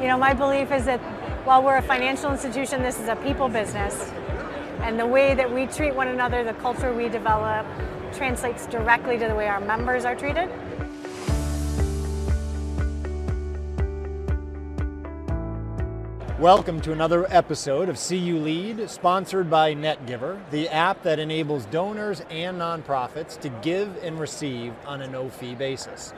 You know, my belief is that while we're a financial institution, this is a people business. And the way that we treat one another, the culture we develop, translates directly to the way our members are treated. Welcome to another episode of CU Lead, sponsored by NetGiver, the app that enables donors and nonprofits to give and receive on a no fee basis.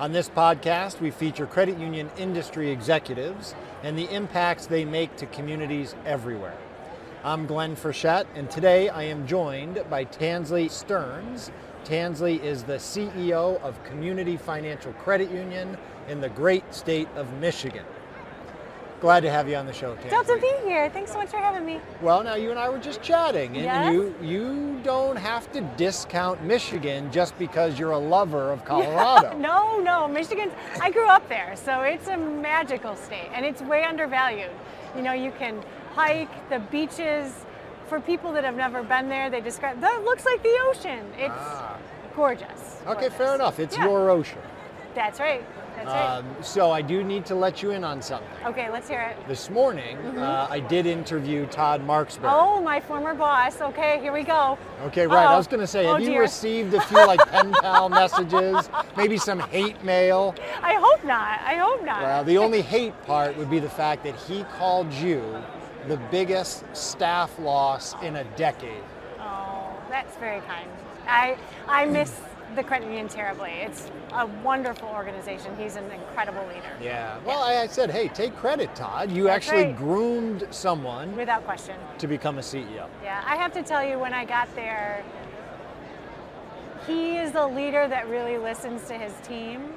On this podcast, we feature credit union industry executives and the impacts they make to communities everywhere. I'm Glenn Frechette, and today I am joined by Tansley Stearns. Tansley is the CEO of Community Financial Credit Union in the great state of Michigan. Glad to have you on the show, Tansley. Glad to be here. Thanks so much for having me. Well, now you and I were just chatting, and Yes. you you don't have to discount Michigan just because you're a lover of Colorado. No, no, Michigan. I grew up there, so it's a magical state, and it's way undervalued. You know, you can hike the beaches. For people that have never been there, they describe that looks like the ocean. It's Ah. gorgeous. Okay, gorgeous. fair enough. It's Yeah. your ocean. That's right. That's right. Um, so I do need to let you in on something. Okay, let's hear it. This morning, uh, I did interview Todd Marksberry. Mm-hmm. Oh, my former boss. Okay, here we go. Okay, right. I Uh-oh. was going to say, Oh, have you received a few like pen pal messages, maybe some hate mail? I hope not. I hope not. Well, the only hate part would be the fact that he called you the biggest staff loss in a decade. Oh, that's very kind. I I miss the credit union terribly. It's a wonderful organization. He's an incredible leader. Yeah. Well, I, I said, hey, take credit, Todd. You That's actually right. groomed someone Without question. to become a CEO. Yeah, I have to tell you, when I got there, he is a leader that really listens to his team.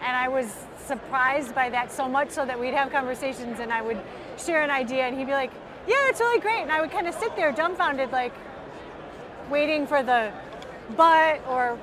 And I was surprised by that so much so that we'd have conversations and I would share an idea and he'd be like, yeah, it's really great. And I would kind of sit there dumbfounded, like waiting for the but or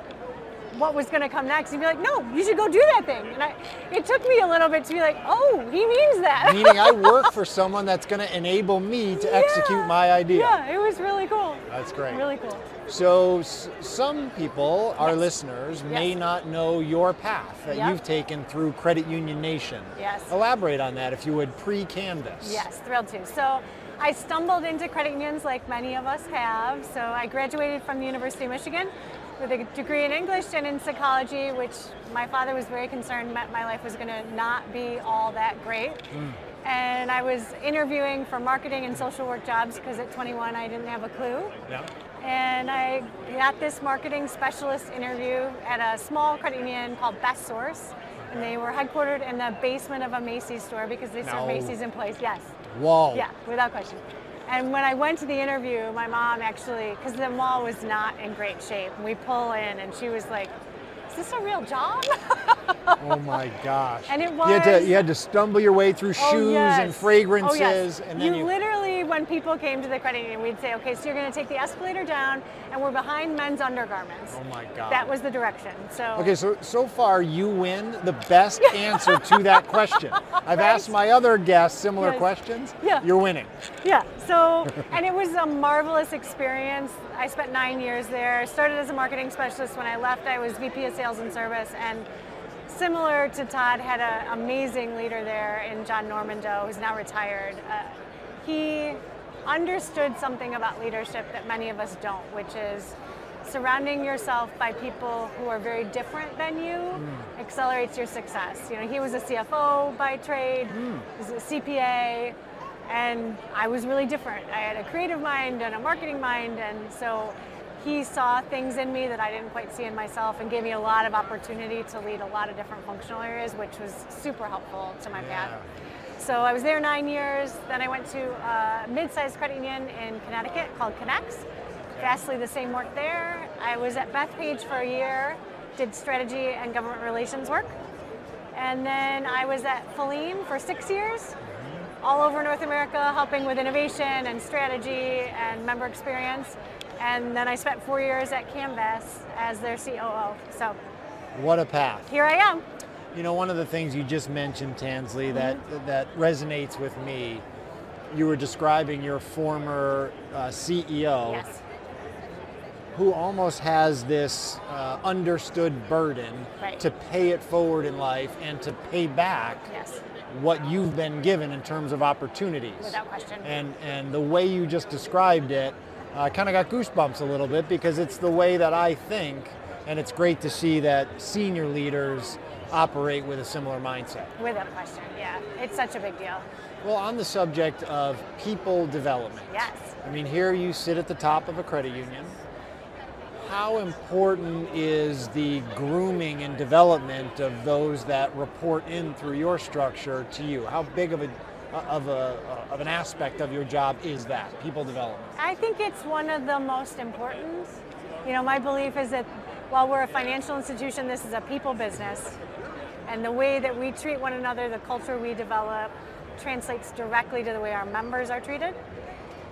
what was going to come next. He'd be like, no, you should go do that thing. And I, it took me a little bit to be like, oh, he means that. Meaning, I work for someone that's going to enable me to execute my idea. Yeah, it was really cool. That's great. Really cool. So, s- some people, our Yes. listeners, may not know your path that Yep. you've taken through Credit Union Nation. Yes. Elaborate on that, if you would, pre Canvas. Yes, thrilled to. So I stumbled into credit unions like many of us have. So I graduated from the University of Michigan with a degree in English and in psychology, which my father was very concerned meant my life was going to not be all that great. Hmm. And I was interviewing for marketing and social work jobs because at 21 I didn't have a clue. Yeah. And I got this marketing specialist interview at a small credit union called Best Source. And they were headquartered in the basement of a Macy's store because they No. serve Macy's in place. Yes. Whoa. Yeah, without question. And when I went to the interview, my mom actually, because the mall was not in great shape, we pull in and she was like, is this a real job? Oh my gosh. And it You had, to, was- you had to stumble your way through Oh, shoes and fragrances, Oh, yes. and then you, you. literally, when people came to the credit union, we'd say, okay, so you're going to take the escalator down, and we're behind men's undergarments. oh my God. That was the direction. So Okay, so so far you win the best answer to that question. I've asked my other guests similar Yes. questions. Yeah. You're winning. Yeah. So, and it was a marvelous experience. I spent nine years there. I Started as a marketing specialist. When I left, I was VP of Sales and Service, and similar to Todd, had an amazing leader there in John Normando, who's now retired. Uh, he understood something about leadership that many of us don't, which is surrounding yourself by people who are very different than you hmm. accelerates your success. You know, he was a CFO by trade, hmm. he was a CPA, and I was really different. I had a creative mind and a marketing mind, and so he saw things in me that I didn't quite see in myself and gave me a lot of opportunity to lead a lot of different functional areas, which was super helpful to my path. So I was there nine years. Then I went to uh, a mid-sized credit union in Connecticut called Connex. Vastly the same work there. I was at Bethpage for a year, did strategy and government relations work. And then I was at Filene for six years, mm-hmm. all over North America, helping with innovation and strategy and member experience. And then I spent four years at Canvas as their COO. So What a path. here I am. You know, one of the things you just mentioned, Tansley, that that resonates with me. You were describing your former uh, CEO, Yes. who almost has this uh, understood burden Right. to pay it forward in life and to pay back Yes. what you've been given in terms of opportunities. Without question. And and the way you just described it, I kind of got goosebumps a little bit because it's the way that I think, and it's great to see that senior leaders operate with a similar mindset. Without question. Yeah. It's such a big deal. Well, on the subject of people development. Yes. I mean, here you sit at the top of a credit union. How important is the grooming and development of those that report in through your structure to you? How big of a of a of an aspect of your job is that people development? I think it's one of the most important. You know, my belief is that while we're a financial institution, this is a people business. And the way that we treat one another, the culture we develop, translates directly to the way our members are treated.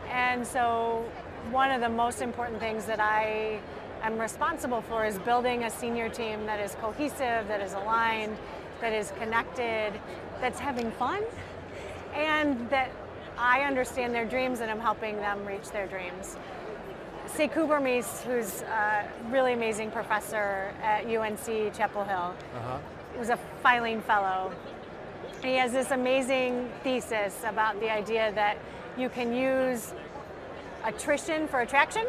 And so, one of the most important things that I am responsible for is building a senior team that is cohesive, that is aligned, that is connected, that's having fun, and that I understand their dreams and I'm helping them reach their dreams. Sekou Bermiss, who's a really amazing professor at UNC Chapel Hill, Uh-huh. Was a Filene Fellow. And He has this amazing thesis about the idea that you can use attrition for attraction,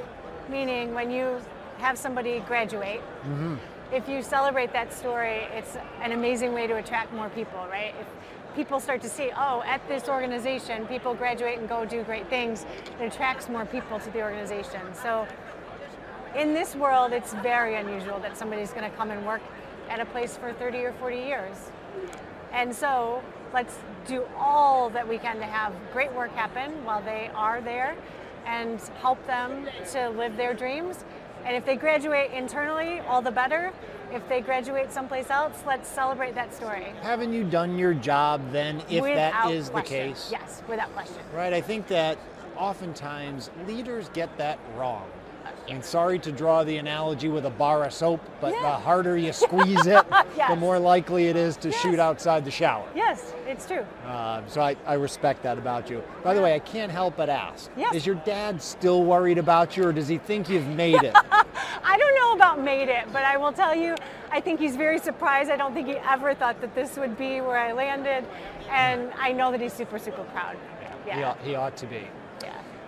meaning when you have somebody graduate, mm-hmm. if you celebrate that story, it's an amazing way to attract more people, right? If people start to see, oh, at this organization, people graduate and go do great things, it attracts more people to the organization. So in this world, it's very unusual that somebody's going to come and work at a place for 30 or 40 years. And so let's do all that we can to have great work happen while they are there and help them to live their dreams. And if they graduate internally, all the better. If they graduate someplace else, let's celebrate that story. Haven't you done your job then if that Without is the case? Yes, without question. Right, I think that oftentimes leaders get that wrong. And sorry to draw the analogy with a bar of soap, but the harder you squeeze it, the more likely it is to Yes. shoot outside the shower. Yes, it's true. Uh, so I, I respect that about you. By the way, I can't help but ask: Yes. Is your dad still worried about you, or does he think you've made it? I don't know about made it, but I will tell you, I think he's very surprised. I don't think he ever thought that this would be where I landed, and I know that he's super, super proud. He, Yeah. ought, he ought to be.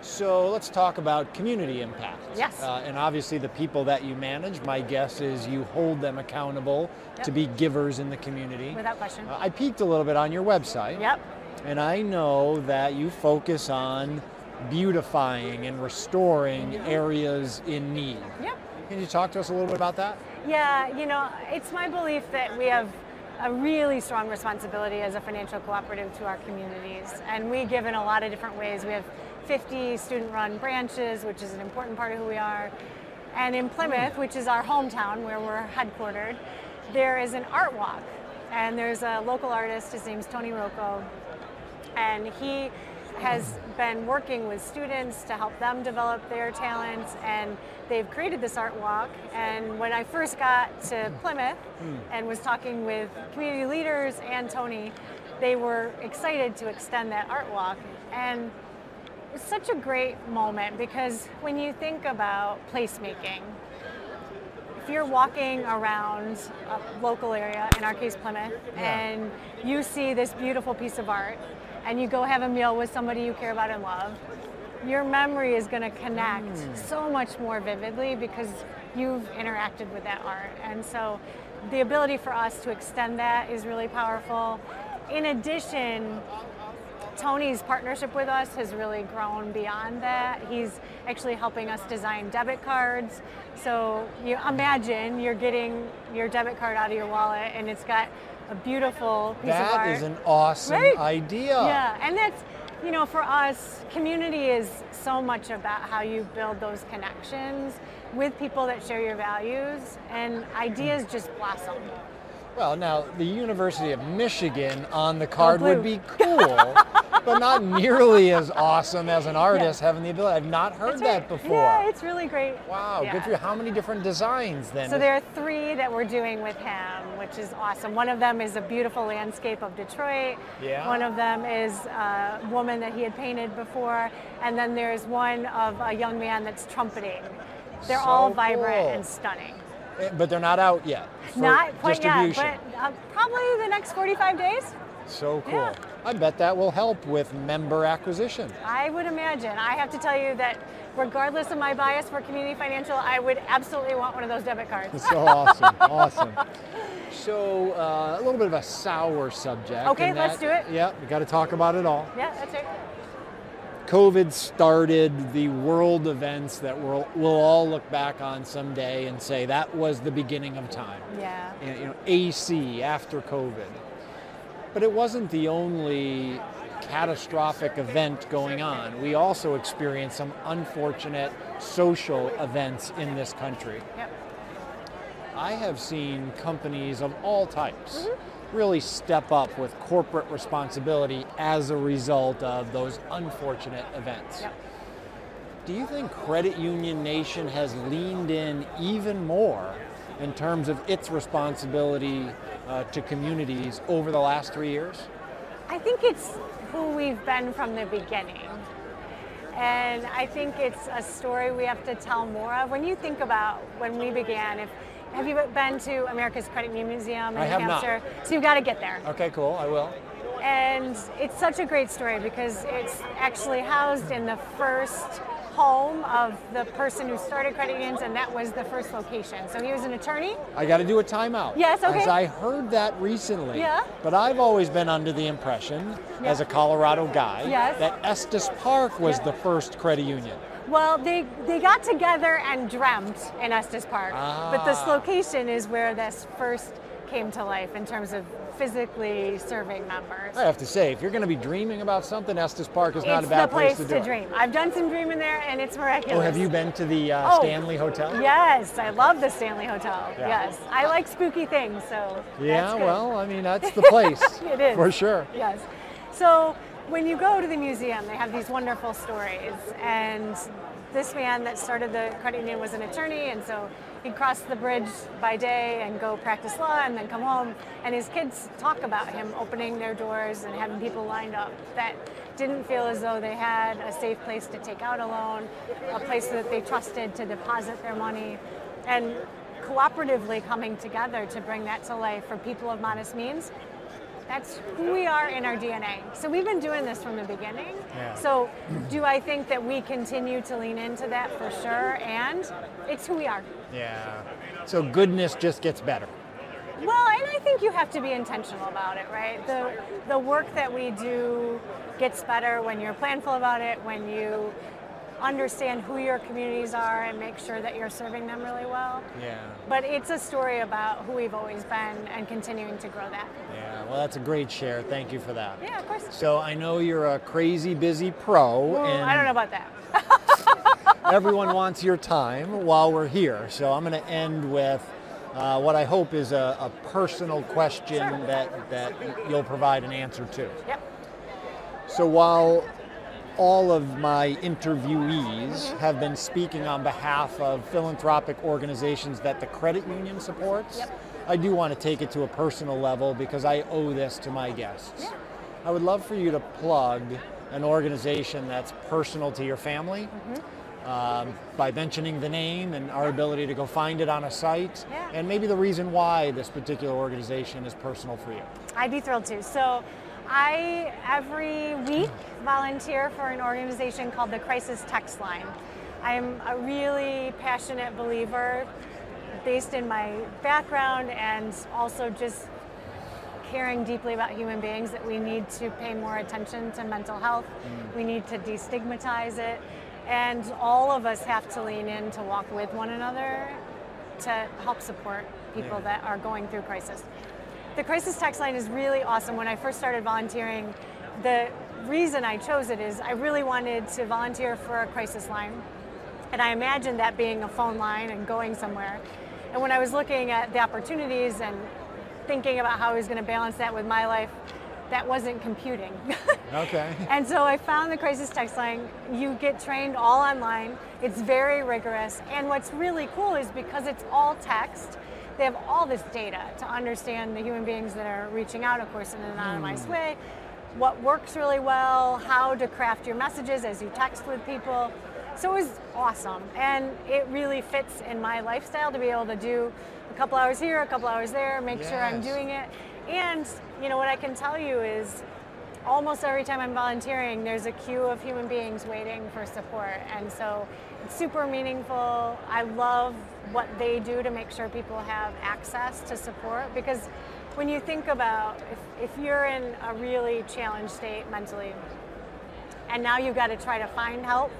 So let's talk about community impact. Yes. Uh, and obviously, the people that you manage, my guess is you hold them accountable Yep. to be givers in the community. Without question. Uh, I peeked a little bit on your website. Yep. And I know that you focus on beautifying and restoring areas in need. Yep. Can you talk to us a little bit about that? Yeah, you know, it's my belief that we have a really strong responsibility as a financial cooperative to our communities. And we give in a lot of different ways. We have 50 student run branches, which is an important part of who we are. And in Plymouth, which is our hometown where we're headquartered, there is an art walk. And there's a local artist, his name's Tony Rocco, and he has been working with students to help them develop their talents and they've created this art walk and when i first got to plymouth and was talking with community leaders and tony they were excited to extend that art walk and it's such a great moment because when you think about placemaking if you're walking around a local area, in our case Plymouth, Yeah. and you see this beautiful piece of art, and you go have a meal with somebody you care about and love, your memory is going to connect hmm. so much more vividly because you've interacted with that art. And so the ability for us to extend that is really powerful. In addition, Tony's partnership with us has really grown beyond that. He's actually helping us design debit cards. So you imagine you're getting your debit card out of your wallet and it's got a beautiful piece of art. is an awesome Right? idea. Yeah, and that's, you know, for us, community is so much about how you build those connections with people that share your values, and ideas hmm. just blossom. Well, now the University of Michigan on the card blue. would be cool, but not nearly as awesome as an artist having the ability. I've not heard That's that right. before. Yeah, it's really great. wow, Yeah. good for you. How many different designs then? So there are three that we're doing with him, which is awesome. One of them is a beautiful landscape of Detroit. Yeah. One of them is a woman that he had painted before, and then there's one of a young man that's trumpeting. They're So all vibrant cool. and stunning. Eh, But they're not out yet. Not quite yet, but uh, probably the next 45 days. So cool. Yeah. I bet that will help with member acquisition. I would imagine. I have to tell you that regardless of my bias for community financial, I would absolutely want one of those debit cards. So awesome, awesome. So uh, a little bit of a sour subject. Okay, in let's do it. Yeah, we got to talk about it all. Yeah, that's right. COVID started the world events that we'll, we'll all look back on someday and say that was the beginning of time. Yeah. You know, AC after COVID. But it wasn't the only catastrophic event going on. We also experienced some unfortunate social events in this country. Yep. I have seen companies of all types mm-hmm. really step up with corporate responsibility as a result of those unfortunate events. Yep. Do you think Credit Union Nation has leaned in even more in terms of its responsibility uh, to communities over the last three years? I think it's who we've been from the beginning. And I think it's a story we have to tell more of. When you think about when we began, if have you been to America's Credit Union Museum in I New have not. Hampshire? So you've got to get there. Okay, cool, I will. And it's such a great story because it's actually housed in the first home of the person who started credit unions, and that was the first location. So he was an attorney. I got to do a timeout. Yes, okay. As I heard that recently. Yeah. But I've always been under the impression, Yeah. as a Colorado guy, Yes. that Estes Park was Yeah. the first credit union. Well, they, they got together and dreamt in Estes Park, but this Ah. location is where this first came to life in terms of physically serving members. I have to say, if you're going to be dreaming about something, Estes Park is not it's a bad the place, to to, do it. dream. I've done some dreaming there, and it's miraculous. Oh, have you been to the uh, Oh, Stanley Hotel? Yes, I love the Stanley Hotel. Yeah. Yes, I like spooky things, so Yeah, well, I mean, that's the place. It is. For sure. Yes. So when you go to the museum, they have these wonderful stories. And this man that started the credit union was an attorney, and so he'd cross the bridge by day and go practice law and then come home. And his kids talk about him opening their doors and having people lined up that didn't feel as though they had a safe place to take out a loan, a place that they trusted to deposit their money. And cooperatively coming together to bring that to life for people of modest means that's who we are in our DNA. So we've been doing this from the beginning. Yeah. So do I think that we continue to lean into that for sure? And it's who we are. Yeah. So goodness just gets better. Well, and I think you have to be intentional about it, right? The the work that we do gets better when you're planful about it, when you understand who your communities are and make sure that you're serving them really well. Yeah. But it's a story about who we've always been and continuing to grow that. Yeah. Well, that's a great share. Thank you for that. Yeah, of course. So I know you're a crazy busy pro, Well, and I don't know about that. everyone wants your time while we're here. So I'm going to end with uh, what I hope is a, a personal question Sure. that, that you'll provide an answer to. Yep. So while all of my interviewees have been speaking on behalf of philanthropic organizations that the credit union supports, Yep. I do want to take it to a personal level because I owe this to my guests. Yeah. I would love for you to plug an organization that's personal to your family Mm-hmm. um, by mentioning the name and our ability to go find it on a site, Yeah. and maybe the reason why this particular organization is personal for you. I'd be thrilled to. So, I every week volunteer for an organization called the Crisis Text Line. I'm a really passionate believer, based in my background and also just caring deeply about human beings, that we need to pay more attention to mental health. Mm. We need to destigmatize it. And all of us have to lean in to walk with one another to help support people Yeah. that are going through crisis. The crisis text line is really awesome. When I first started volunteering, the reason I chose it is I really wanted to volunteer for a crisis line. And I imagined that being a phone line and going somewhere. And when I was looking at the opportunities and thinking about how I was going to balance that with my life, that wasn't computing. Okay. And so I found the crisis text line. You get trained all online. It's very rigorous. And what's really cool is because it's all text, they have all this data to understand the human beings that are reaching out, of course, in an anonymized hmm. way, what works really well, how to craft your messages as you text with people. So it was awesome. And it really fits in my lifestyle to be able to do a couple hours here, a couple hours there, make sure I'm doing it. And, you know, what I can tell you is almost every time I'm volunteering, there's a queue of human beings waiting for support. And so it's super meaningful. I love what they do to make sure people have access to support because when you think about if, if you're in a really challenged state mentally, and now you've got to try to find help,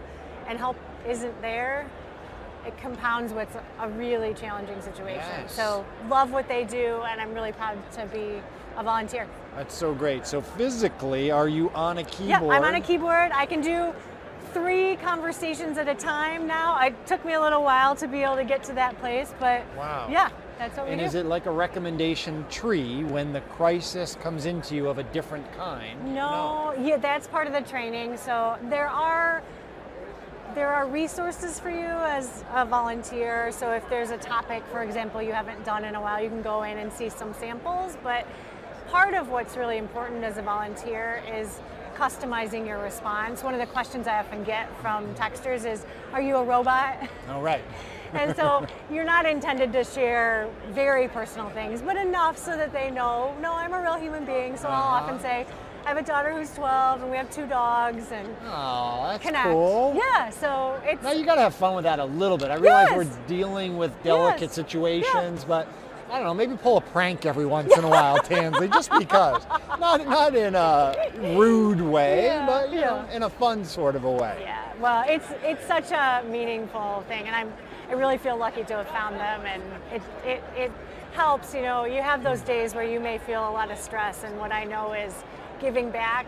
and help isn't there, it compounds what's a really challenging situation. Yes. So, love what they do, and I'm really proud to be a volunteer. That's so great. So physically, are you on a keyboard? Yeah, I'm on a keyboard. I can do three conversations at a time now. It took me a little while to be able to get to that place, but Wow. yeah, that's what we And do. And is it like a recommendation tree when the crisis comes into you of a different kind? No, yeah, that's part of the training. So there are there are resources for you as a volunteer. So if there's a topic, for example, you haven't done in a while, you can go in and see some samples. But part of what's really important as a volunteer is customizing your response. One of the questions I often get from texters is, "Are you a robot?" All right. and so you're not intended to share very personal things, but enough so that they know, no, I'm a real human being. So I'll Uh-huh. often say, I have a daughter who's 12 and we have two dogs and Oh, that's connect. cool. Yeah, so it's Now you got to have fun with that a little bit. I realize Yes. we're dealing with delicate Yes. situations, but I don't know. Maybe pull a prank every once in a while, Tansley, just because. Not not in a rude way, Yeah, but you know, in a fun sort of a way. yeah. Well, it's it's such a meaningful thing, and I'm I really feel lucky to have found them, and it it it helps. You know, you have those days where you may feel a lot of stress, and what I know is giving back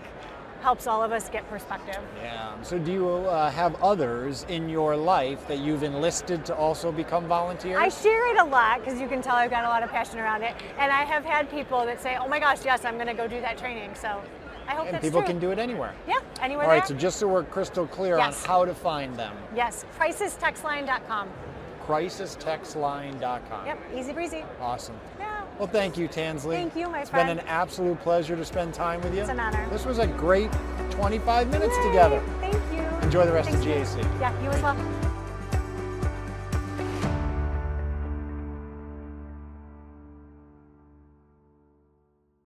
helps all of us get perspective. Yeah. So do you uh, have others in your life that you've enlisted to also become volunteers? I share it a lot because you can tell I've got a lot of passion around it, and I have had people that say, "Oh my gosh, yes, I'm going to go do that training." So I hope and that's people true. can do it anywhere. Yeah, anywhere All right, so just so we're crystal clear Yes. on how to find them, yes, crisistextline.com. crisistextline.com. Yep, easy breezy. Awesome. Well, thank you, Tansley. Thank you, my It's friend. It's been an absolute pleasure to spend time with you. It's an honor. This was a great 25 minutes Yay, together. Thank you. Enjoy the rest of Thanks. GAC. Yeah, you as well.